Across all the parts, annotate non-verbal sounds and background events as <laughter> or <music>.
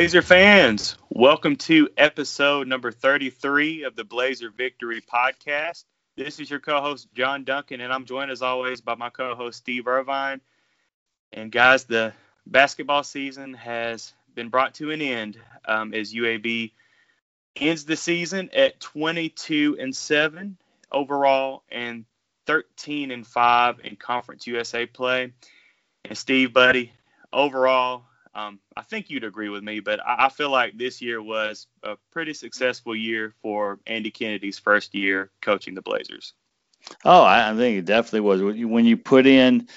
Blazer fans, welcome to episode number 33 of the Blazer Victory Podcast. This is your co host, John Duncan, and I'm joined as always by my co host, Steve Irvine. And guys, the basketball season has been brought to an end um, as UAB ends the season at 22 and 7 overall and 13 and 5 in Conference USA play. And Steve, buddy, overall, um, I think you'd agree with me, but I, I, feel like this year was a pretty successful year for Andy Kennedy's first year coaching the Blazers. Oh, I, I think it definitely was. When you put in,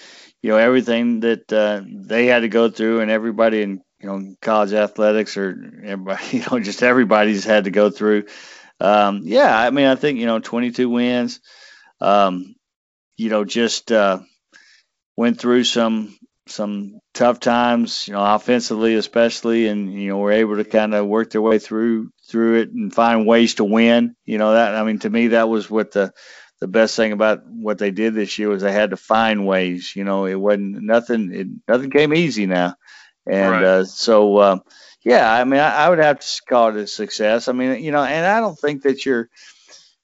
you know, everything that uh, they had to go through, and everybody in you know college athletics or everybody, <laughs> you know, just everybody's had to go through. Um, yeah, I mean, I think you know, 22 wins. Um, you know, just uh, went through some some tough times, you know, offensively especially, and you know, we're able to kind of work their way through through it and find ways to win. You know, that I mean, to me, that was what the the best thing about what they did this year was they had to find ways. You know, it wasn't nothing. It, nothing came easy now, and right. uh, so uh, yeah, I mean, I, I would have to call it a success. I mean, you know, and I don't think that you're,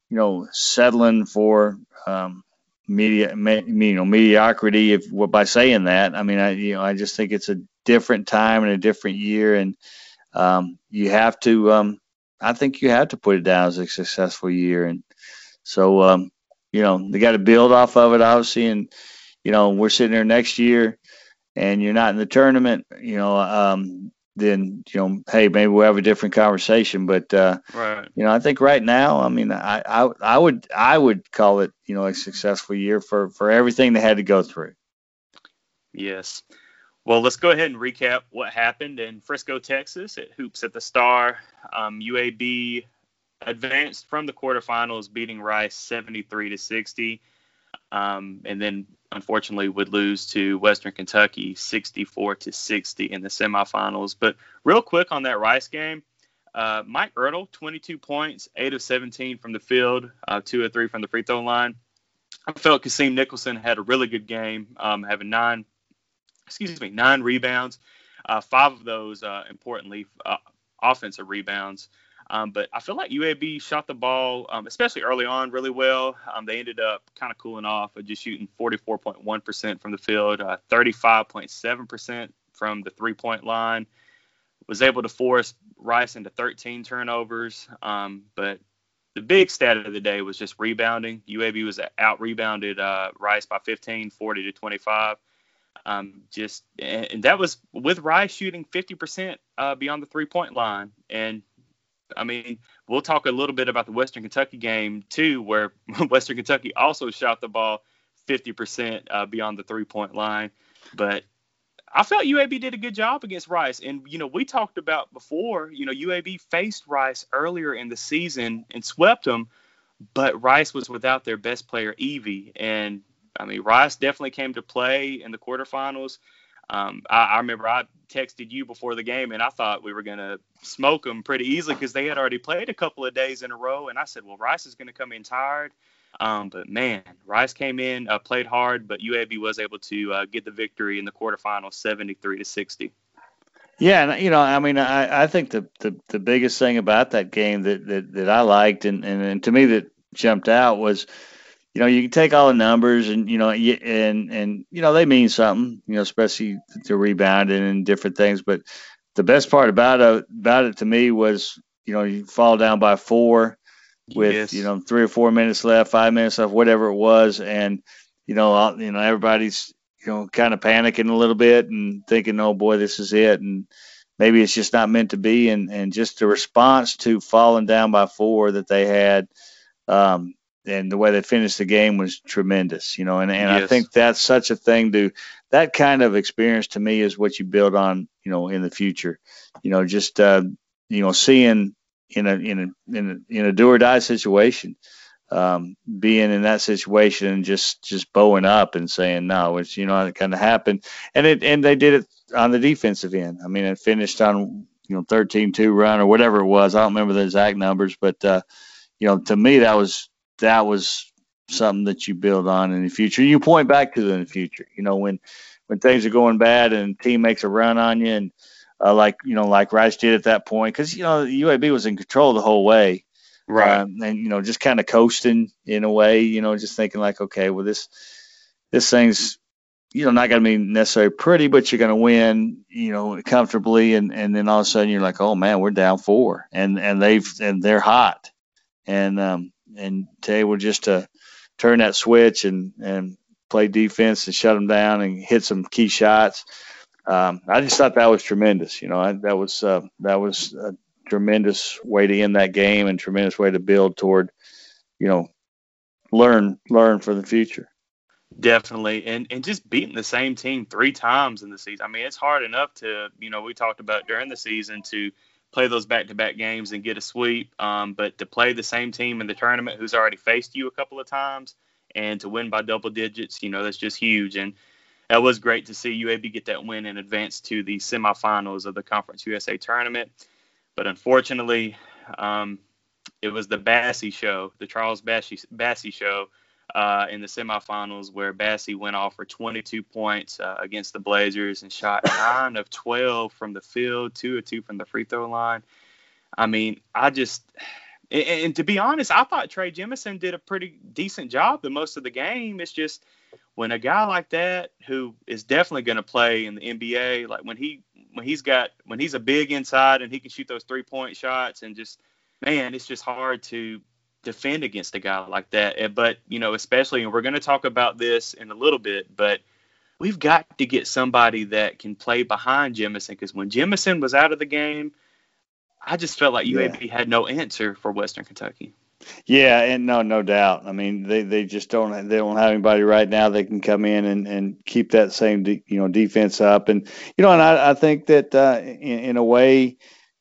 you know, settling for. Um, media, me, you know, mediocrity. If by saying that, I mean, I you know, I just think it's a different time and a different year, and um, you have to. Um, I think you have to put it down as a successful year, and so um, you know they got to build off of it, obviously, and you know we're sitting there next year, and you're not in the tournament. You know, um, then you know, hey, maybe we'll have a different conversation. But uh, right. you know, I think right now, I mean, I, I I would I would call it you know a successful year for for everything they had to go through. Yes. Well, let's go ahead and recap what happened in Frisco, Texas at Hoops at the Star. Um, UAB advanced from the quarterfinals, beating Rice 73 to 60, um, and then unfortunately would lose to Western Kentucky 64 to 60 in the semifinals. But real quick on that Rice game, uh, Mike Ertel, 22 points, 8 of 17 from the field, uh, 2 of 3 from the free throw line. I felt Kassim Nicholson had a really good game, um, having nine, excuse me, nine rebounds, uh, five of those, uh, importantly, uh, offensive rebounds. Um, but I feel like UAB shot the ball, um, especially early on, really well. Um, they ended up kind of cooling off, of just shooting 44.1% from the field, uh, 35.7% from the three point line. Was able to force Rice into 13 turnovers. Um, but the big stat of the day was just rebounding. UAB was out rebounded uh, Rice by 15, 40 to 25. Um, just and that was with Rice shooting 50% uh, beyond the three point line. And I mean, we'll talk a little bit about the Western Kentucky game too, where <laughs> Western Kentucky also shot the ball 50% uh, beyond the three point line. But I felt UAB did a good job against Rice. And, you know, we talked about before, you know, UAB faced Rice earlier in the season and swept them, but Rice was without their best player, Evee. And, I mean, Rice definitely came to play in the quarterfinals. Um, I, I, remember I texted you before the game, and I thought we were going to smoke them pretty easily because they had already played a couple of days in a row. And I said, well, Rice is going to come in tired. Um, but man, Rice came in, uh, played hard, but UAB was able to uh, get the victory in the quarterfinals, 73 to 60. Yeah, and you know, I mean, I, I think the, the, the biggest thing about that game that, that, that I liked and, and, and to me that jumped out was – you know, you can take all the numbers and you know, and and you know they mean something, you know, especially the rebounding and different things. But the best part about it about it to me was, you know, you fall down by four with yes. you know three or four minutes left, five minutes left, whatever it was, and you know, all, you know, everybody's you know kind of panicking a little bit and thinking, oh boy, this is it, and maybe it's just not meant to be, and and just the response to falling down by four that they had. Um, and the way they finished the game was tremendous, you know, and, and yes. I think that's such a thing to that kind of experience to me is what you build on, you know, in the future, you know, just, uh, you know, seeing in a, in a, in a, in a do or die situation, um, being in that situation and just, just bowing up and saying, no, it's, you know, it kind of happened. And it, and they did it on the defensive end. I mean, it finished on, you know, 13 2 run or whatever it was. I don't remember the exact numbers, but, uh, you know, to me, that was that was something that you build on in the future. You point back to in the future. You know, when when things are going bad and team makes a run on you, and uh, like you know like Rice did at that point because you know the UAB was in control the whole way, right? Um, and you know just kind of coasting in a way, you know, just thinking like, okay, well this this thing's you know not going to be necessarily pretty, but you're going to win, you know, comfortably, and and then all of a sudden you're like, oh man, we're down four, and and they've and they're hot, and um and today we're just to turn that switch and and play defense and shut them down and hit some key shots. Um, I just thought that was tremendous. You know, I, that was uh, that was a tremendous way to end that game and tremendous way to build toward, you know, learn learn for the future. Definitely, and and just beating the same team three times in the season. I mean, it's hard enough to you know we talked about during the season to play those back-to-back games and get a sweep, um, but to play the same team in the tournament who's already faced you a couple of times and to win by double digits, you know, that's just huge. And that was great to see UAB get that win and advance to the semifinals of the Conference USA tournament. But unfortunately, um, it was the Bassey show, the Charles Bassey, Bassey show uh, in the semifinals, where Bassey went off for 22 points uh, against the Blazers and shot <laughs> nine of 12 from the field, two or two from the free throw line. I mean, I just and, and, to be honest, I thought Trey Jemison did a pretty decent job the most of the game. It's just when a guy like that who is definitely going to play in the NBA, like when he when he's got when he's a big inside and he can shoot those three point shots and just man, it's just hard to defend against a guy like that. But you know, especially and we're going to talk about this in a little bit, but we've got to get somebody that can play behind Jemison because when Jemison was out of the game I just felt like UAB yeah. had no answer for Western Kentucky. Yeah, and no, no doubt. I mean, they, they just don't they don't have anybody right now that can come in and, and keep that same de, you know defense up. And you know, and I, I think that uh, in, in a way,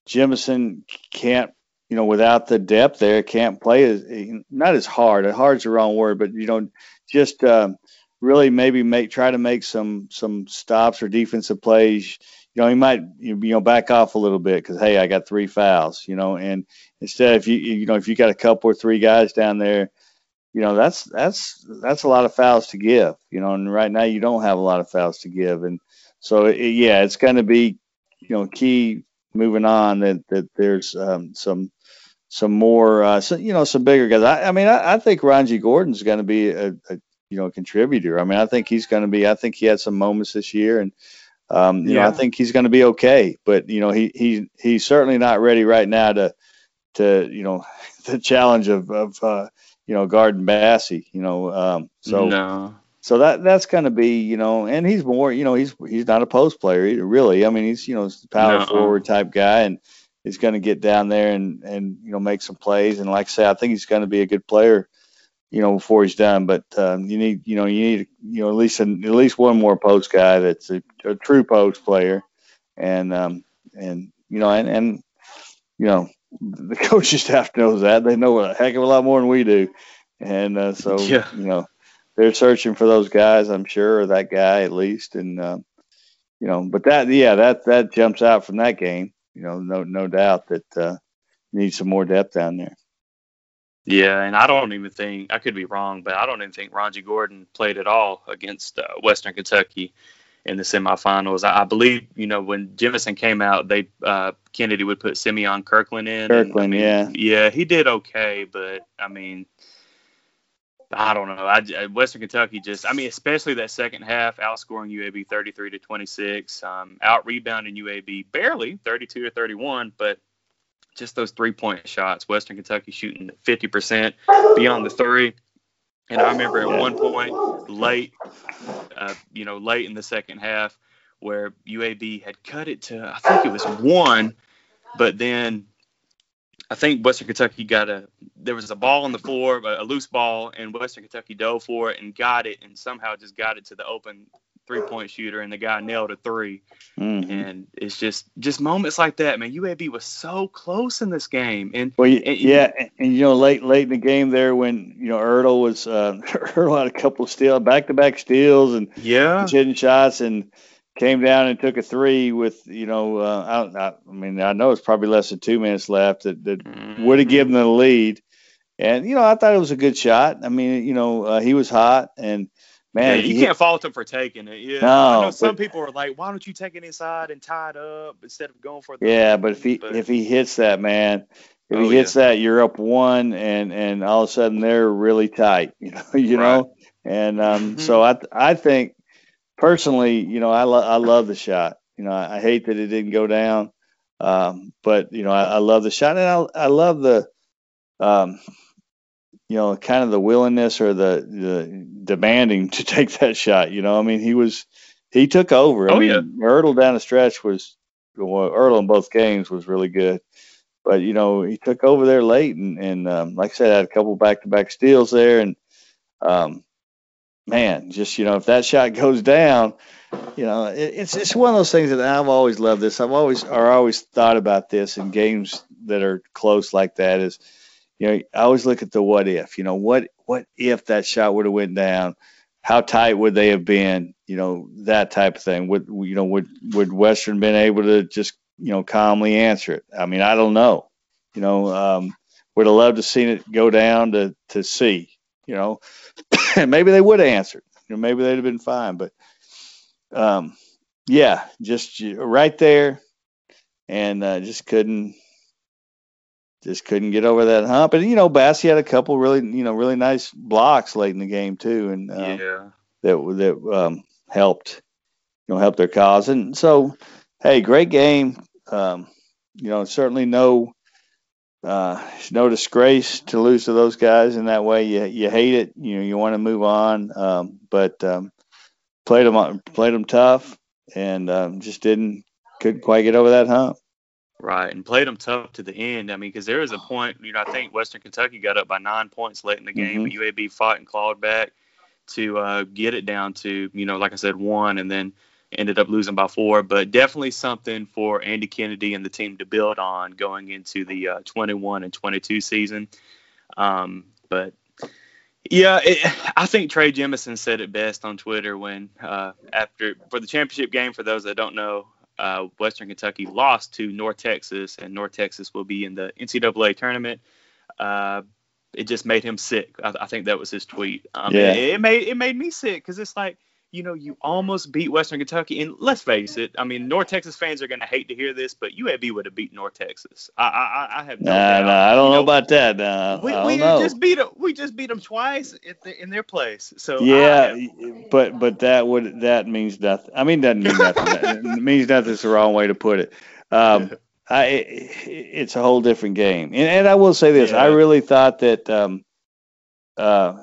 Jemison can't you know without the depth there can't play as not as hard. Hard's the wrong word, but you know just um, really maybe make try to make some some stops or defensive plays you know, he might you know back off a little bit because hey, I got three fouls, you know, and instead if you you know if you got a couple or three guys down there, you know that's that's that's a lot of fouls to give, you know, and right now you don't have a lot of fouls to give, and so it, yeah, it's going to be you know key moving on that that there's um, some some more uh, so, you know some bigger guys. I, I mean I, I think Rongie Gordon's going to be a, a you know a contributor. I mean I think he's going to be. I think he had some moments this year and um, you yeah. know, I think he's going to be okay, but you know, he he he's certainly not ready right now to to you know the challenge of of uh, you know Garden Bassey. You know, um, so no. so that that's going to be you know, and he's more you know he's he's not a post player really. I mean, he's you know power no. forward type guy, and he's going to get down there and and you know make some plays. And like I say, I think he's going to be a good player you know, before he's done. But um, you need, you know, you need, you know, at least an, at least one more post guy that's a, a true post player, and um, and you know, and and you know, the <laughs> coaching staff knows that they know a heck of a lot more than we do, and uh, so <laughs> yeah. you know, they're searching for those guys, I'm sure, or that guy at least, and uh, you know, but that yeah, that that jumps out from that game. You know, no no doubt that uh, need some more depth down there. Yeah, and I don't even think I could be wrong, but I don't even think Rongie Gordon played at all against uh, Western Kentucky in the semifinals. I, I believe you know when Jemison came out, they uh, Kennedy would put Simeon Kirkland in. Kirkland, and, I mean, yeah, yeah, he did okay, but I mean, I don't know. I, Western Kentucky just, I mean, especially that second half, outscoring UAB 33 to 26, um, out rebounding UAB barely 32 to 31, but just those three point shots. Western Kentucky shooting 50% beyond the three. And I remember at one point late, uh, you know, late in the second half, where UAB had cut it to I think it was one, but then I think Western Kentucky got a there was a ball on the floor, a loose ball, and Western Kentucky dove for it and got it, and somehow just got it to the open three point shooter, and the guy nailed a 3 mm-hmm. And it's just just moments like that, man. UAB was so close in this game, and well, and, yeah, and, and, you know, late late in the game there when you know Ertel was uh, <laughs> Ertel had a couple of steal back to back steals and yeah, hitting shots and came down and took a three with you know uh, I, I, mean I know it's probably less than two minutes left that, that mm-hmm. would have given the lead and you know I thought it was a good shot I mean you know uh, he was hot and man, yeah, you he, can't fault him for taking it. Yeah, no, I know some but, people are like, why don't you take it inside and tie it up instead of going for the yeah? But if he but, if he hits that man, if oh, he hits yeah. that, you're up one, and and all of a sudden they're really tight. <laughs> You know, you right. know, and um, mm-hmm. so I I think personally, you know, I lo- I love the shot. You know, I, I hate that it didn't go down, um, but you know, I, I love the shot, and I I love the um, you know, kind of the willingness or the, the demanding <laughs> to take that shot. You know, I mean, he was he took over. I oh mean, yeah, Ertel down the stretch was well, Ertel in both games was really good, but you know he took over there late and and um, like I said, I had a couple back to back steals there and um, man, just you know if that shot goes down, you know it, it's it's one of those things that I've always loved. This I've always or always thought about this in games that are close like that is you know, I always look at the what if. You know, what what if that shot would have went down? How tight would they have been? You know, that type of thing. Would you know? Would would Western been able to just you know calmly answer it? I mean, I don't know. You know, um, would have loved to seen it go down to to see. You know, <coughs> maybe they would have answered. You know, maybe they'd have been fine. But um, yeah, just right there, and uh, just couldn't just couldn't get over that hump. And you know, Bassey had a couple really, you know, really nice blocks late in the game too, and uh, yeah, that that um, helped, you know, help their cause. And so, hey, great game. Um, you know, certainly no, uh, no disgrace to lose to those guys in that way. You you hate it. You know, you want to move on, um, but um, played them played them tough, and um, just didn't couldn't quite get over that hump. Right, and played them tough to the end. I mean, because there was a point, you know, I think Western Kentucky got up by nine points late in the game, mm-hmm. UAB fought and clawed back to uh, get it down to, you know, like I said, one, and then ended up losing by four. But definitely something for Andy Kennedy and the team to build on going into the uh, 21 and 22 season. Um, but yeah, it, I think Trey Jemison said it best on Twitter when uh, after for the championship game. For those that don't know, uh, Western Kentucky lost to North Texas, and North Texas will be in the NCAA tournament. Uh, it just made him sick. I, I, think that was his tweet. Um, yeah. It, it, made it made me sick because it's like you know, you almost beat Western Kentucky. And let's face it, I mean, North Texas fans are going to hate to hear this, but UAB would have beat North Texas. I, I, I have no nah, doubt. Nah, I don't you know, know, about that. Nah, we, we just beat them. We just beat them twice the, in their place. So yeah, but but that would that means nothing. I mean, doesn't mean nothing. it <laughs> means nothing. It's the wrong way to put it. Um, <laughs> I, it, it's a whole different game. And, and I will say this: yeah. I really thought that um, uh,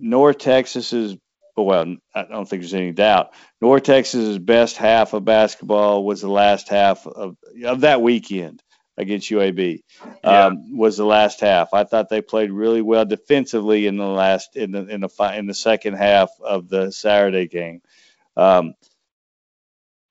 North Texas's well, I don't think there's any doubt. North Texas's best half of basketball was the last half of, of that weekend against UAB. Yeah. Um, was the last half. I thought they played really well defensively in the last in the in the in the second half of the Saturday game. Um,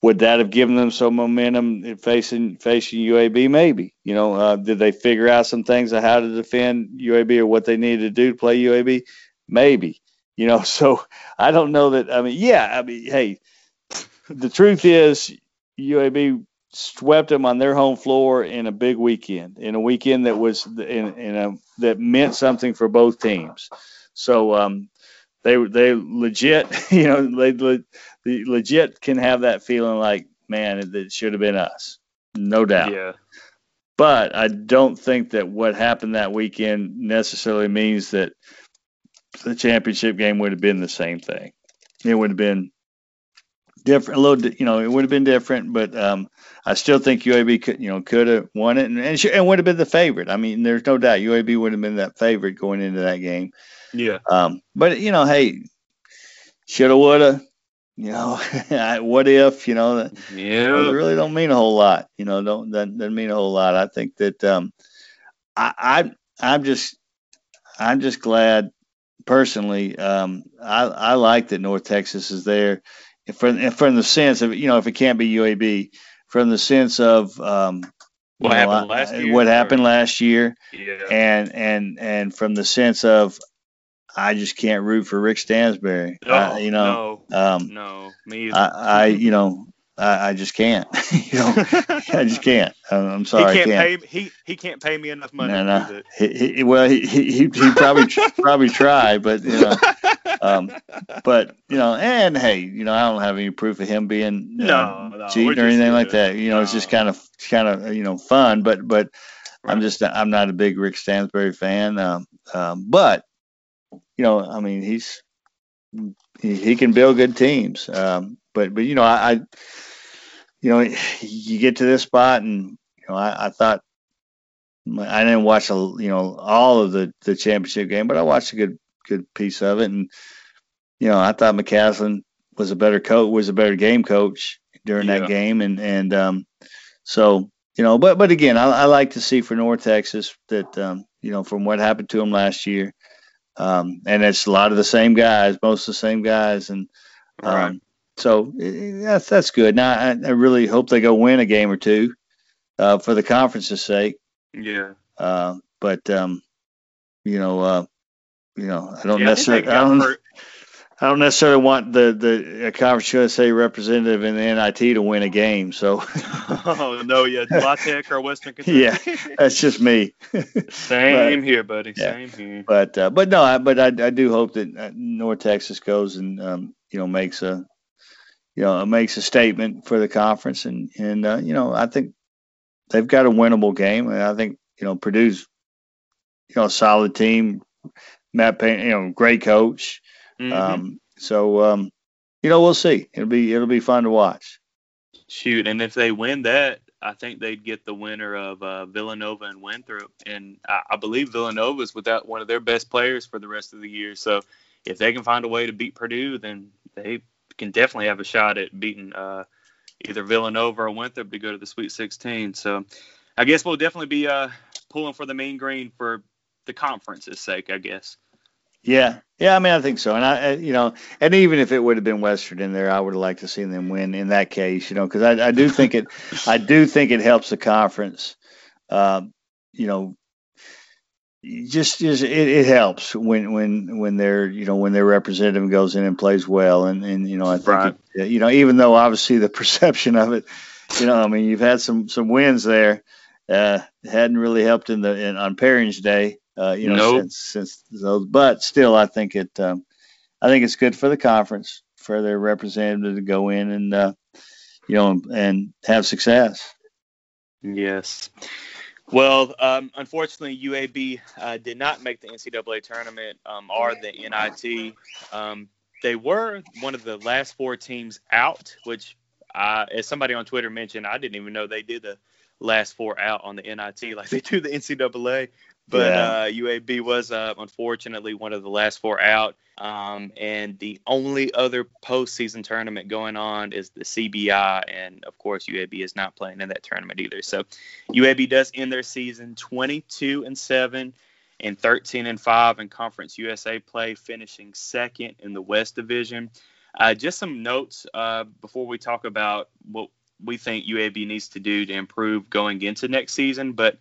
would that have given them some momentum facing facing UAB? Maybe. You know, uh, did they figure out some things of how to defend UAB or what they needed to do to play UAB? Maybe. You know, <laughs> so I don't know that. I mean, yeah, I mean, hey, <laughs> the truth is UAB swept them on their home floor in a big weekend, in a weekend that was in, in a that meant something for both teams. So um, they they legit, <laughs> you know, they, they legit can have that feeling like, man, it should have been us, no doubt. Yeah. But I don't think that what happened that weekend necessarily means that the championship game would have been the same thing. It would have been different, a little, you know, it would have been different, but um, I still think UAB could, you know, could have won it and, and, and, would have been the favorite. I mean, there's no doubt UAB would have been that favorite going into that game. Yeah. Um, but you know, hey, shoulda, woulda, you know, <laughs> what if, you know, yeah, it really don't mean a whole lot. You know, don't that doesn't mean a whole lot. I think that um, I, I I'm just I'm just glad personally, um, I, I like that North Texas is there, from from the sense of you know if it can't be UAB, from the sense of um, what know, happened last year, what happened last year, yeah. and and and from the sense of I just can't root for Rick Stansbury. No, I, you know, no, um, no, me either. I, I you know I, I just can't. <laughs> you know, I just can't. I'm, I'm sorry. He can't, can't, pay. He he can't pay me enough money. No, no. He, he, well, he, he, he probably <laughs> probably try, but you know, um, <laughs> but you know, and hey, you know, I don't have any proof of him being uh, no, no, cheating or anything like that. You know, no. it's just kind of kind of you know fun. But but right. I'm just I'm not a big Rick Stansbury fan. Um, um, but you know, I mean, he's he, he can build good teams. Um, but but you know, I, I you know you get to this spot and you know I, I thought I didn't watch a, you know all of the the championship game, but I watched a good good piece of it, and you know I thought McCasland was a better coach, was a better game coach during yeah. that game, and and um, so you know, but but again, I, I like to see for North Texas that um, you know from what happened to them last year, um, and it's a lot of the same guys, most of the same guys, and um, right. So that's that's good. Now I, I really hope they go win a game or two uh, for the conference's sake. Yeah. Uh, but um, you know, uh, you know, I don't yeah, necessarily. I, I don't. Hurt. I don't necessarily want the the Conference USA representative in the NIT to win a game. So. <laughs> oh no, yeah, La Tech or Western <laughs> Kentucky. yeah, that's just me. <laughs> Same but, here, buddy. Yeah. Same here. But uh, but no, I, but I, I do hope that uh, North Texas goes and um, you know makes a you know it makes a statement for the conference and and uh, you know I think they've got a winnable game. And I think you know Purdue's you know a solid team. Matt Payne, you know, great coach. Mm-hmm. Um, so um, you know, we'll see. It'll be it'll be fun to watch. Shoot, and if they win that, I think they'd get the winner of uh, Villanova and Winthrop, and I, I believe Villanova's without one of their best players for the rest of the year. So if they can find a way to beat Purdue, then they can definitely have a shot at beating uh, either Villanova or Winthrop to go to the Sweet 16. So I guess we'll definitely be uh, pulling for the Mean Green for the conference's sake, I guess. Yeah, yeah. I mean, I think so, and I, you know, and even if it would have been Western in there, I would have liked to see them win in that case, you know, because I, I do think it, I do think it helps the conference, um, you know, just just it, it helps when when when their you know when their representative goes in and plays well and and you know I think right. it, you know even though obviously the <laughs> perception of it you know I mean you've had some some wins there uh hadn't really helped in the in, on pairings day uh you know nope. since since those but still I think it um I think it's good for the conference for their representative to go in and uh you know and have success yes well, um, unfortunately, UAB uh, did not make the NCAA tournament um, or the NIT. Um, they were one of the last four teams out, which, as somebody on Twitter mentioned, I didn't even know they did the last four out on the NIT like they do the NCAA. But yeah. uh, UAB was uh, unfortunately one of the last four out. Um, and the only other postseason tournament going on is the CBI, and of course UAB is not playing in that tournament either. So UAB does end their season 22 and seven and 13 and five in Conference USA play, finishing second in the West Division. Uh, just some notes uh, before we talk about what we think UAB needs to do to improve going into next season, but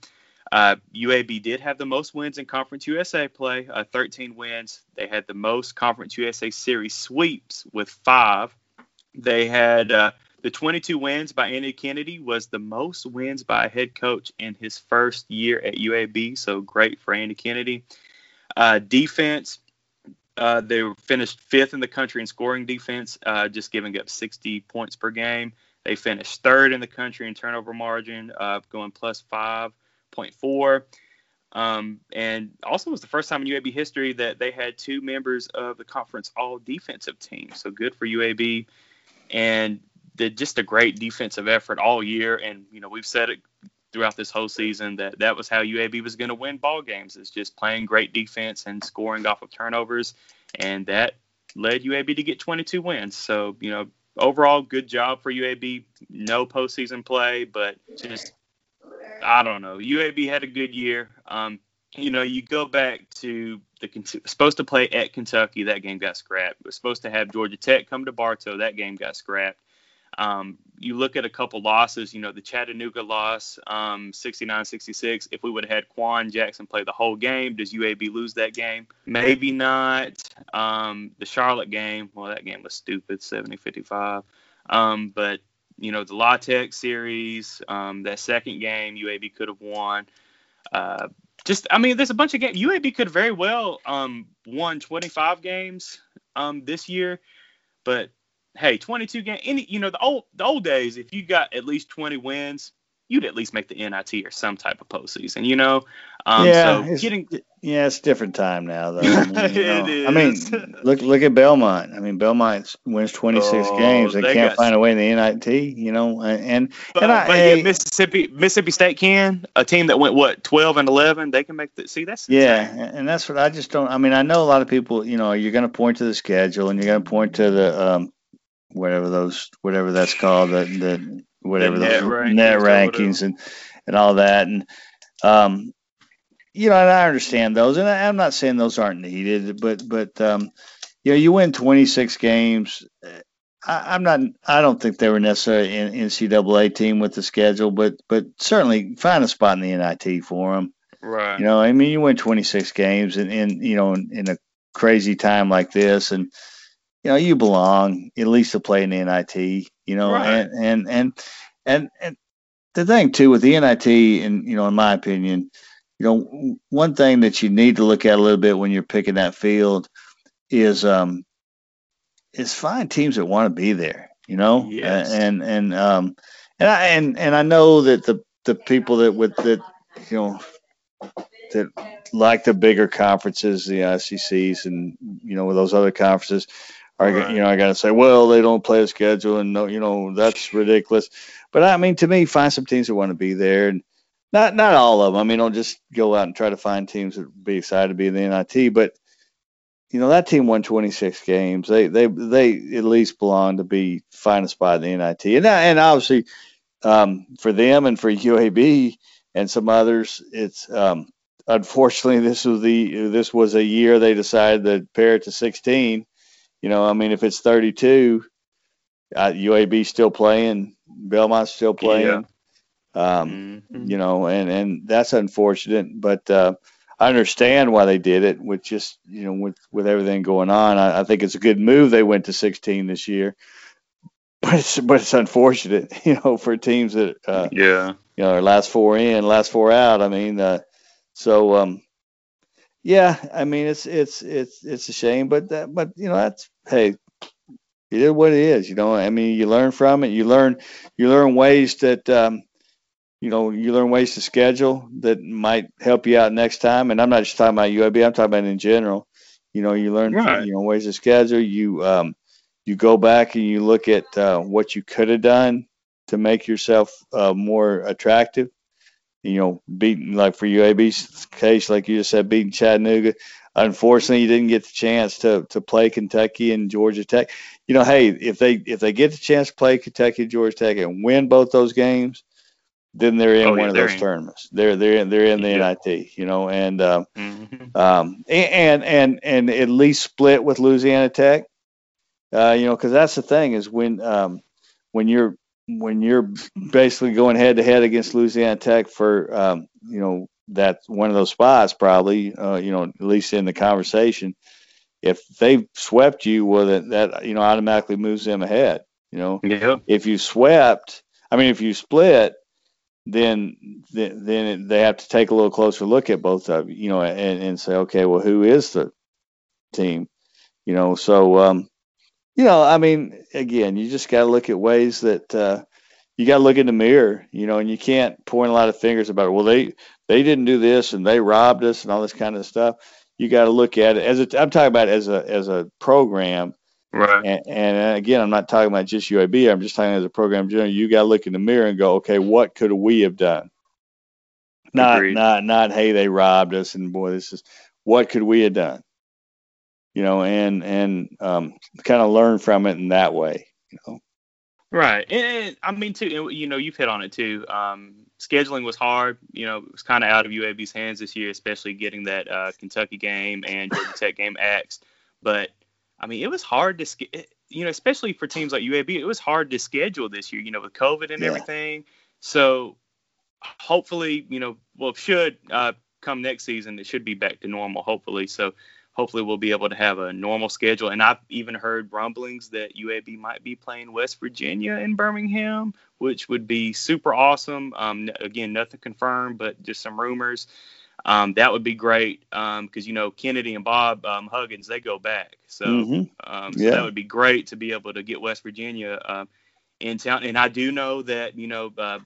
uh, UAB did have the most wins in Conference USA play, uh, 13 wins. They had the most Conference USA series sweeps with five. They had uh, the 22 wins by Andy Kennedy was the most wins by a head coach in his first year at UAB. So great for Andy Kennedy. Uh, defense, uh, they finished fifth in the country in scoring defense, uh, just giving up 60 points per game. They finished third in the country in turnover margin, going plus five. 0.4. Um, and also was the first time in UAB history that they had two members of the conference all defensive team. So good for UAB. And did just a great defensive effort all year. And, you know, we've said it throughout this whole season that that was how UAB was going to win ball games is just playing great defense and scoring off of turnovers. And that led UAB to get 22 wins. So, you know, overall, good job for UAB. No postseason play, but just I don't know. UAB had a good year. Um, you know, you go back to the supposed to play at Kentucky, that game got scrapped. It was supposed to have Georgia Tech come to Bartow, that game got scrapped. Um, you look at a couple losses, you know, the Chattanooga loss, um, 69-66. If we would have had Quan Jackson play the whole game, does UAB lose that game? Maybe not. Um, the Charlotte game, well, that game was stupid, 70-55. Um, but you know, the La Tech series, um, that second game, UAB could have won. Uh, just, I mean, there's a bunch of games. UAB could very well um, won 25 games um, this year. But hey, 22 games. Any, you know, the old the old days, if you got at least 20 wins, you'd at least make the NIT or some type of postseason. You know, um, yeah, so getting yeah, it's different time now though. I mean, you <laughs> know, it is. I mean, look look at Belmont. I mean, Belmont wins 26 oh, games. They, they can't find a way in the NIT. You know, and but, and I, but yeah, Mississippi Mississippi State can a team that went what 12 and 11. They can make the see that's yeah, and that's what I just don't. I mean, I know a lot of people. You know, you're going to point to the schedule and you're going to point to the um, whatever those whatever that's called the the whatever the net rankings, net rankings and and all that. And um you know and I understand those and I, am not saying those aren't needed but but um you know you win 26 games I, am not I don't think they were necessarily an NCAA team with the schedule but but certainly find a spot in the NIT for them right. You know I mean? You win 26 games and in you know in, in a crazy time like this and you know, you belong at least to play in the NIT, you know, right. and, and, and, and, and the thing too with the NIT, and, you know, in my opinion, you know, one thing that you need to look at a little bit when you're picking that field is, um, is find teams that want to be there, you know, yes. and, and, um, and I, and, and I know that the, the people that with that, you know, that like the bigger conferences, the ACCs, and you know those other conferences, I, right. you know, I got to say, well, they don't play a schedule, and no, you know, that's ridiculous. But I mean, to me, find some teams that want to be there, and not not all of them. I mean, don't just go out and try to find teams that be excited to be in the NIT. But you know, that team won 26 games. They they they at least belong to be find a spot in the NIT, and and obviously um, for them and for UAB and some others, it's um, unfortunately this was the this was a year they decided to pare it to 16 you know, I mean, if it's 32, uh, UAB still playing, Belmont's still playing. Yeah. Um, mm-hmm. You know, and and that's unfortunate, but uh, I understand why they did it. With just you know, with with everything going on, I, I think it's a good move. They went to 16 this year, <laughs> but it's but it's unfortunate, <laughs> you know, for teams that uh, yeah, you know, last four in, last four out. I mean, uh, so um, yeah, I mean it's it's it's it's a shame, but that, but you know that's hey, it is what it is. You know, I mean you learn from it. You learn you learn ways that um, you know you learn ways to schedule that might help you out next time. And I'm not just talking about UAB. I'm talking about in general. You know, you learn right. you know ways to schedule. You um, you go back and you look at uh, what you could have done to make yourself uh, more attractive you know, beating like for UAB's case, like you just said, beating Chattanooga. Unfortunately, you didn't get the chance to to play Kentucky and Georgia Tech. You know, hey, if they if they get the chance to play Kentucky and Georgia Tech and win both those games, then they're in oh, one yeah, of those in. tournaments. They're they're in, they're in the yeah. NIT. You know, and um, mm-hmm. um, and and and at least split with Louisiana Tech. Uh, you know, because that's the thing is when um, when you're when you're basically going head to head against Louisiana Tech for um, you know that's one of those spots probably uh, you know at least in the conversation if they've swept you well that, that you know automatically moves them ahead you know yeah. if you swept I mean if you split then then they have to take a little closer look at both of you you know and, and say okay well who is the team you know so um you know, I mean, again, you just got to look at ways that uh, you got to look in the mirror, you know, and you can't point a lot of fingers about, well, they they didn't do this and they robbed us and all this kind of stuff. You got to look at it as a, I'm talking about as a as a program, right? And, and again, I'm not talking about just UAB. I'm just talking as a program general. You got to look in the mirror and go, okay, what could we have done? Not Agreed. not not hey, they robbed us and boy, this is what could we have done? You know, and and um, kind of learn from it in that way, you know. Right, and, I mean too, you know, you've hit on it too. Um, scheduling was hard. You know, it was kind of out of UAB's hands this year, especially getting that uh, Kentucky game and Georgia Tech game axed. But I mean, it was hard to, you know, especially for teams like UAB, it was hard to schedule this year. You know, with COVID and yeah. everything. So hopefully, you know, well, should uh, come next season, it should be back to normal. Hopefully, so hopefully we'll be able to have a normal schedule. And I've even heard rumblings that UAB might be playing West Virginia in Birmingham, which would be super awesome. Um, again, nothing confirmed, but just some rumors. um, that would be great because um, you know Kennedy and Bob um, Huggins they go back, so, mm-hmm. um, so yeah. that would be great to be able to get West Virginia uh, in town. And I do know that you know uh,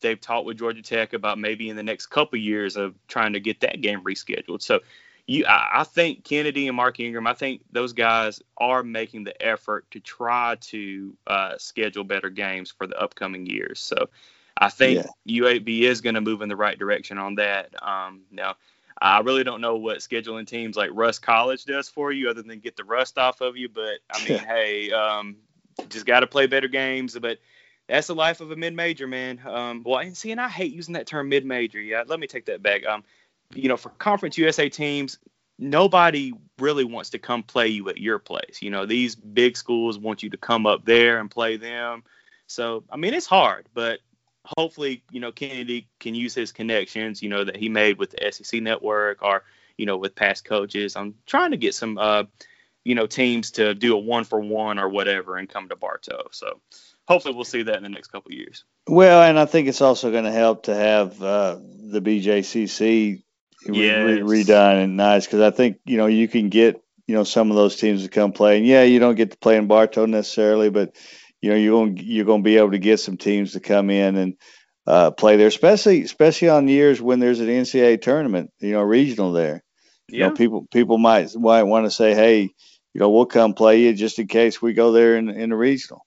they've talked with Georgia Tech about maybe in the next couple years of trying to get that game rescheduled. So you, I, I think Kennedy and Mark Ingram, I think those guys are making the effort to try to uh, schedule better games for the upcoming years. So I think yeah. UAB is going to move in the right direction on that. Um, now, I really don't know what scheduling teams like Rust College does for you, other than get the rust off of you. But I mean, <laughs> hey, um, just got to play better games. But that's the life of a mid-major, man. Um, well, and see, and I hate using that term mid-major. Yeah, let me take that back. Um, you know, for Conference USA teams, nobody really wants to come play you at your place. You know, these big schools want you to come up there and play them. So, I mean, it's hard, but hopefully, you know, Kennedy can use his connections, you know, that he made with the SEC network or, you know, with past coaches. I'm trying to get some, uh, you know, teams to do a one for one or whatever and come to Bartow. So hopefully we'll see that in the next couple years. Well, and I think it's also going to help to have uh, the BJCC yes. re- redone and nice because I think you know you can get you know some of those teams to come play. And yeah, you don't get to play in Bartow necessarily, but you know you're going you're going to be able to get some teams to come in and uh, play there, especially especially on years when there's an NCAA tournament, you know, regional there. Yeah. You know, people people might might want to say, hey, you know, we'll come play you just in case we go there in in the regional.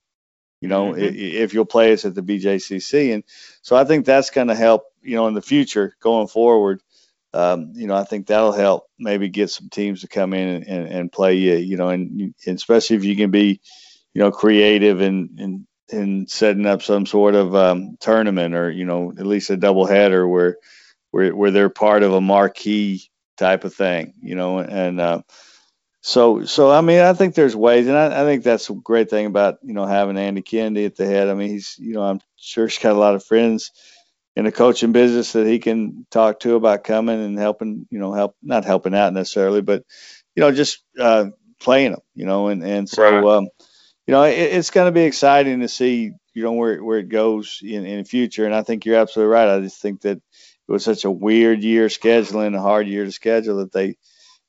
You know, mm-hmm. if you'll play us at the BJCC, and so I think that's going to help. You know, in the future going forward, um, you know, I think that'll help maybe get some teams to come in and, and, play you, you know, and, and, especially if you can be, you know, creative and, and, and setting up some sort of um, tournament or, you know, at least a double header where, where, where they're part of a marquee type of thing, you know, and, uh, so, so I mean, I think there's ways, and I, I, think that's a great thing about you know having Andy Kennedy at the head. I mean, he's you know I'm sure he's got a lot of friends in the coaching business that he can talk to about coming and helping, you know, help not helping out necessarily, but you know, just uh, playing them, you know, and and so right. um, you know, it, it's going to be exciting to see, you know, where where it goes in in the future. And I think you're absolutely right. I just think that it was such a weird year scheduling, a hard year to schedule that they,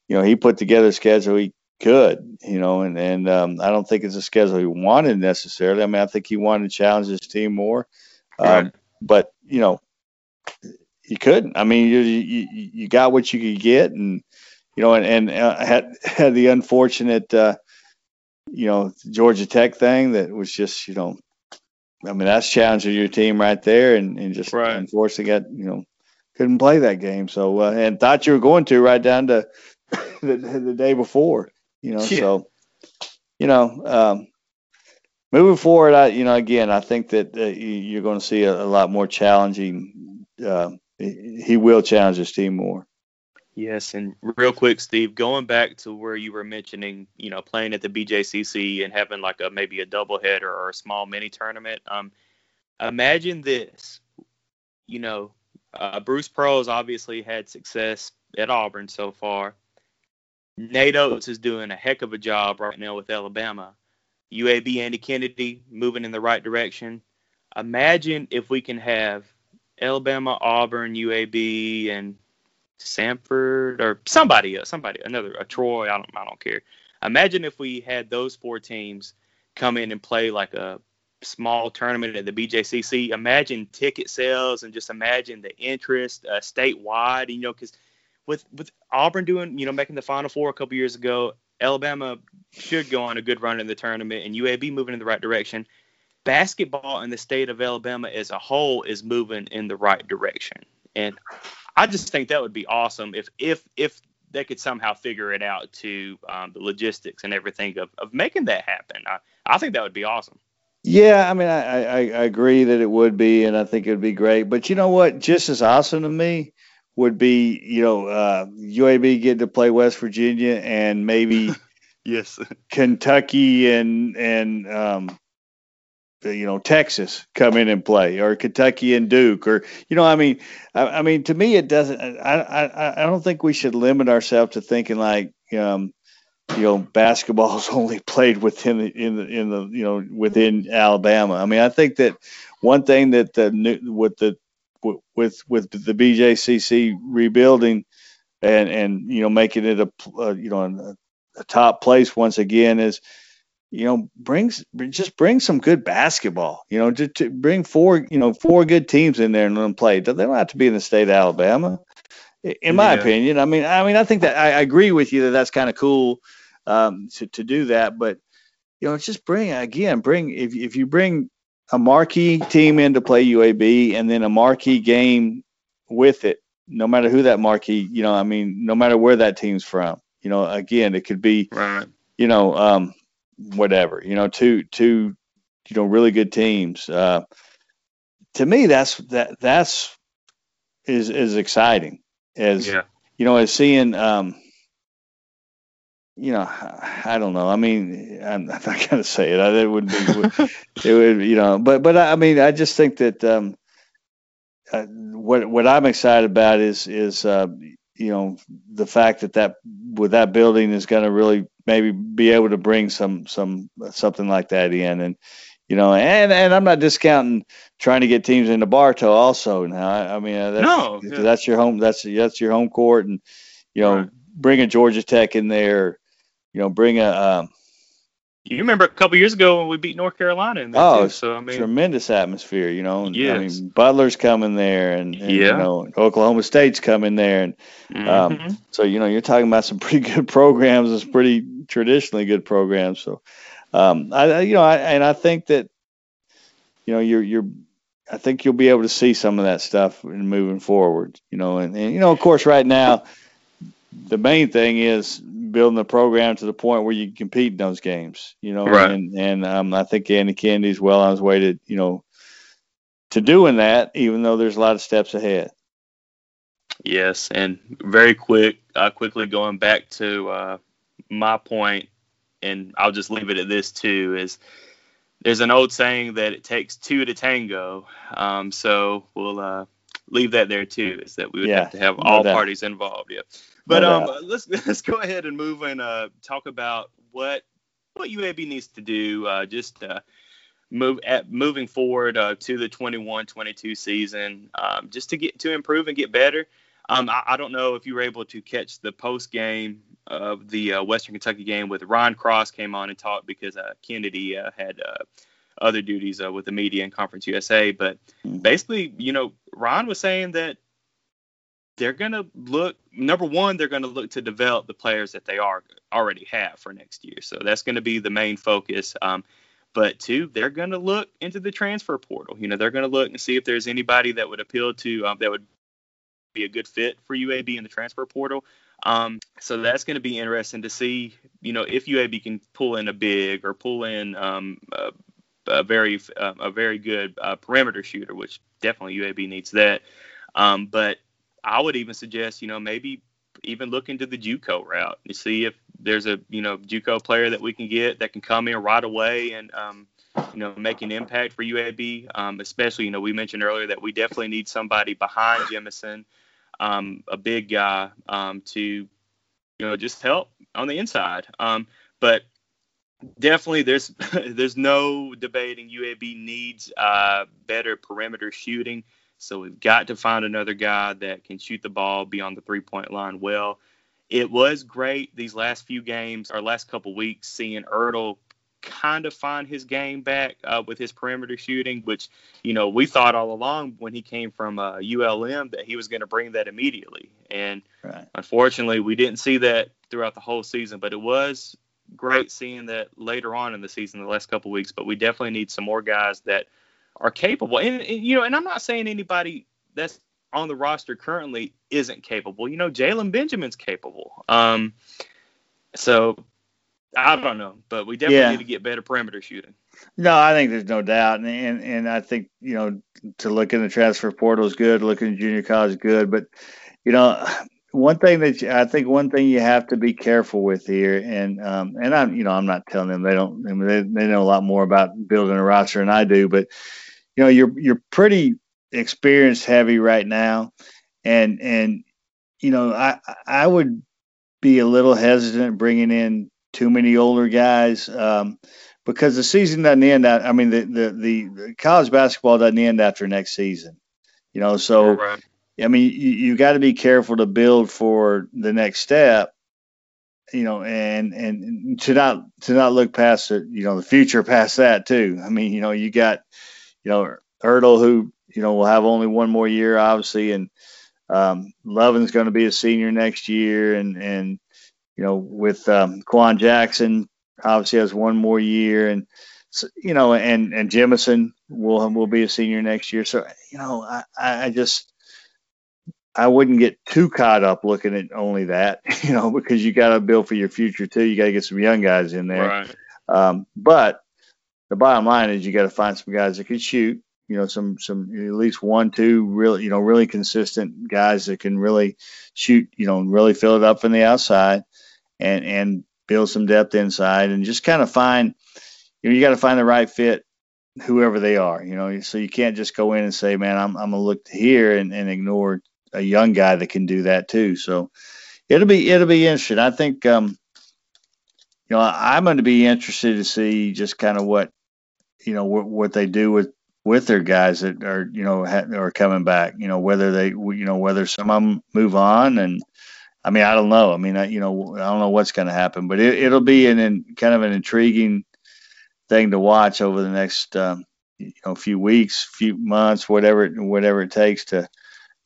you know, he put together a schedule he could, you know, and and um, I don't think it's a schedule he wanted necessarily. I mean, I think he wanted to challenge his team more. Right. Um, but you know, you couldn't. I mean, you you, you got what you could get, and you know, and, and uh, had had the unfortunate, uh, you know, Georgia Tech thing that was just, you know, I mean, that's challenging your team right there, and, and just right. unfortunately got, you know, couldn't play that game. So uh, and thought you were going to right down to <laughs> the, the day before, you know. Yeah. So, you know, um, moving forward, I you know again I think that uh, you're going to see a, a, lot more challenging. Uh, he will challenge his team more. Yes, and real quick, Steve, going back to where you were mentioning, you know, playing at the BJCC and having like a maybe a doubleheader or a small mini tournament. Um, imagine this, you know, uh, Bruce Pearl's obviously had success at Auburn so far. Nate Oats is doing a heck of a job right now with Alabama. UAB Andy Kennedy moving in the right direction. Imagine if we can have Alabama, Auburn, UAB, and Samford or somebody else, somebody another a Troy. I don't I don't care. Imagine if we had those four teams come in and play like a small tournament at the BJCC. Imagine ticket sales and just imagine the interest uh, statewide. You know, because with with Auburn doing you know making the Final Four a couple years ago, Alabama should go on a good run in the tournament, and UAB moving in the right direction. Basketball in the state of Alabama as a whole is moving in the right direction, and I just think that would be awesome if if if they could somehow figure it out to um, the logistics and everything of, of making that happen. I, I think that would be awesome. Yeah, I mean, I, I, I agree that it would be, and I think it would be great. But you know what? Just as awesome to me would be, you know, uh, UAB getting to play West Virginia and maybe <laughs> yes, Kentucky and and um, you know Texas come in and play, or Kentucky and Duke, or you know, I mean, I, I mean, to me, it doesn't. I, I I don't think we should limit ourselves to thinking like, um, you know, basketball is <laughs> only played within the in the in the you know within Alabama. I mean, I think that one thing that the new, with the with with the BJCC rebuilding and and you know making it a uh, you know a, a, top place once again is you know brings just bring some good basketball. You know, to, to bring four you know four good teams in there and let them play. They don't have to be in the state of Alabama, in my yeah. opinion. I mean, I mean, I think that I, I agree with you that that's kind of cool um, to to do that, but you know, just bring again, bring if if you bring a marquee team in to play UAB and then a marquee game with it, no matter who that marquee, you know, I mean, no matter where that team's from, you know, again, it could be, right. you know, um, whatever, you know, two, two, you know, really good teams. Uh, to me, that's that that's is is exciting as yeah. you know as seeing um, you know, I don't know. I mean, I'm not gonna say it. It would be, it would, you know, but but I mean, I just think that um, uh, what what I'm excited about is is uh, you know the fact that that with that building is going to really maybe be able to bring some some something like that in, and you know, and and I'm not discounting trying to get teams into Bartow also. Now, I, I mean, uh, that's, no, yeah. that's your home. That's that's your home court, and you know, right. bring a Georgia Tech in there you know, bring a. Um, you remember a couple years ago when we beat North Carolina in there oh, too, so I mean tremendous atmosphere, you know. Yes. I mean Butler's coming there and, and yeah. you know Oklahoma State's coming there and um, mm-hmm. so you know you're talking about some <laughs> pretty good programs, it's pretty traditionally good programs. So um, I you know I and I think that you know you're you're I think you'll be able to see some of that stuff in moving forward, you know, and, and you know of course right now the main thing is building the program to the point where you can compete in those games, you know. Right. And and um, I think Andy Kennedy's well on his way to you know to doing that, even though there's a lot of steps ahead. Yes, and very quick, uh, quickly going back to uh, my point, and I'll just leave it at this too: is there's an old saying that it takes two to tango. Um, so we'll uh, leave that there too, is that we would yeah, have to have all parties involved. Yeah. But um, let's <laughs> let's go ahead and move and uh, talk about what what UAB needs to do. Uh, just uh, move at moving forward uh, to the 21-22 season, um, just to get to improve and get better. Um, I, I, don't know if you were able to catch the post game of the uh, Western Kentucky game with Ron Cross came on and talked because uh, Kennedy uh, had uh, other duties uh, with the media and Conference USA. But mm-hmm. basically, you know, Ron was saying that they're going to look number one they're going to look to develop the players that they are already have for next year. So that's going to be the main focus. Um, but two they're going to look into the transfer portal. You know they're going to look and see if there's anybody that would appeal to um, that would be a good fit for uab in the transfer portal. Um, so that's going to be interesting to see you know if uab can pull in a big or pull in um, a, a, very uh, a very good uh, perimeter shooter which definitely uab needs that. Um, but I would even suggest, you know, maybe even look into the JUCO route and see if there's a you know JUCO player that we can get that can come in right away and um, you know make an impact for UAB. Um, especially you know we mentioned earlier that we definitely need somebody behind Jemison, um, a big guy um, to you know just help on the inside. Um, but definitely there's <laughs> there's no debating UAB needs uh, better perimeter shooting. So we've got to find another guy that can shoot the ball beyond the three point line well. It was great these last few games, our last couple weeks, seeing Ertel kind of find his game back uh, with his perimeter shooting, which, you know, we thought all along when he came from uh, ULM that he was going to bring that immediately. And right. unfortunately, we didn't see that throughout the whole season, but it was great seeing that later on in the season, the last couple weeks. But we definitely need some more guys that are capable. And, and, you know, and I'm not saying anybody that's on the roster currently isn't capable. You know, Jalen Benjamin's capable. Um, so I don't know, but we definitely yeah. need to get better perimeter shooting. No, I think there's no doubt, and, and and I think you know to look in the transfer portal is good, looking in junior college is good, but you know one thing that you, I think one thing you have to be careful with here, and um, and I'm you know I'm not telling them they don't I mean, they they know a lot more about building a roster than I do, but you know you're you're pretty experience heavy right now, and and you know I I would be a little hesitant bringing in too many older guys um, because the season doesn't end. Out, I mean the, the the college basketball doesn't end after next season. You know, so Right. I mean, you, you got to be careful to build for the next step. You know, and and to not to not look past it. You know, the future past that too. I mean, you know, you got you know Ertel who you know will have only one more year, obviously, and um, Lovan's going to be a senior next year, and and you know with um, Quan Jackson obviously has one more year, and you know, and and Jemison will will be a senior next year. So you know, I I just I wouldn't get too caught up looking at only that, <laughs> you know, because you got to build for your future too. You got to get some young guys in there. Right. Um, but the bottom line is you got to find some guys that can shoot. You know, some some at least one, two really, you know, really consistent guys that can really shoot. You know, and really fill it up from the outside, and and build some depth inside, and just kind of find. You know, you got to find the right fit, whoever they are. You know, so you can't just go in and say, "Man, I'm I'm gonna look here," and, and ignore a young guy that can do that too. So it'll be it'll be interesting. I think um, you know I'm going to be interested to see just kind of what you know what, what they do with with their guys that are you know ha- are coming back. You know whether they you know whether some of them move on and. I mean, I don't know. I mean, I, you know, I don't know what's going to happen, but it, it'll be an, in, kind of an intriguing thing to watch over the next, um, you know, few weeks, few months, whatever, whatever it takes to,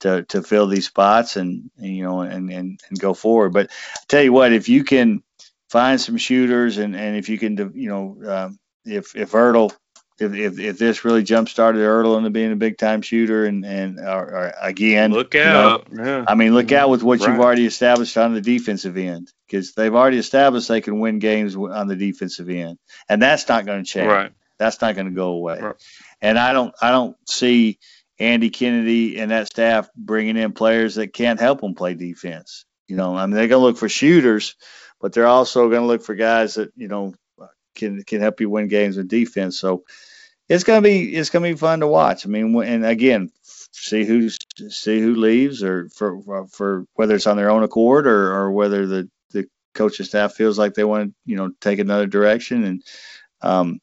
to to fill these spots and, you know and, and and go forward. But I tell you what, if you can find some shooters and and if you can you know um, if if Ertel if, if, if this really jump started Ertel into being a big time shooter and and or, or again Look you know, out. yeah. I mean look out with what Right. you've already established on the defensive end because they've already established they can win games on the defensive end and that's not going to change Right. that's not going to go away. Right. And I don't I don't see Andy Kennedy and that staff bringing in players that can't help them play defense. You know, I mean they're going to look for shooters, but they're also going to look for guys that you know can can help you win games with defense. So it's going to be it's going to be fun to watch. I mean, and again, see who's see who leaves or for for- for whether it's on their own accord or or whether the the coaching staff feels like they want to you know take another direction and um,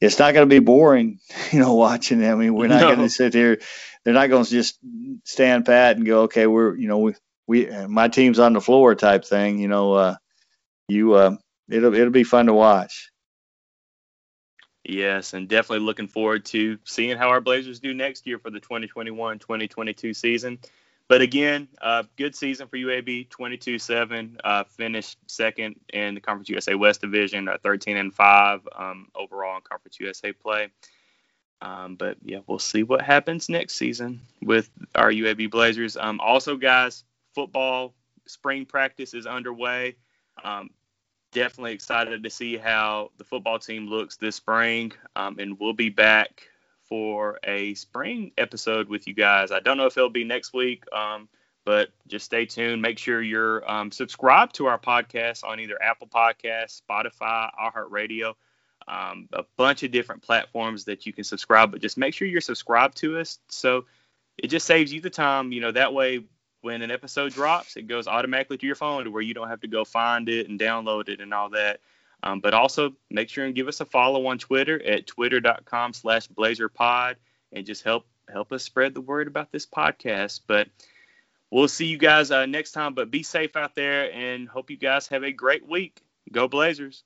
it's not going to be boring, <laughs> you know, watching. I mean, we're not No. going to sit here. They're not going to just stand pat and go, okay, we're, you know, we, we, my team's on the floor type thing. You know, uh, you, uh, it'll, it'll be fun to watch. Yes, and definitely looking forward to seeing how our Blazers do next year for the 2021-2022 season. But again, uh, good season for UAB, 22-7, uh, finished second in the Conference USA West Division, uh, 13 and 5 um, overall in Conference USA play. Um, but yeah, we'll see what happens next season with our UAB Blazers. Um, also, guys, football spring practice is underway. Um, definitely excited to see how the football team looks this spring. Um, and we'll be back for a spring episode with you guys. I don't know if it'll be next week, um, but just stay tuned. Make sure you're um, subscribed to our podcast on either Apple Podcasts, Spotify, iHeartRadio, um, a bunch of different platforms that you can subscribe. But just make sure you're subscribed to us, so it just saves you the time. You know that way when an episode drops, it goes automatically to your phone to where you don't have to go find it and download it and all that. Um, but also make sure and give us a follow on Twitter at twitter.com slash blazerpod and just help help us spread the word about this podcast. But we'll see you guys uh, next time. But be safe out there and hope you guys have a great week. Go Blazers.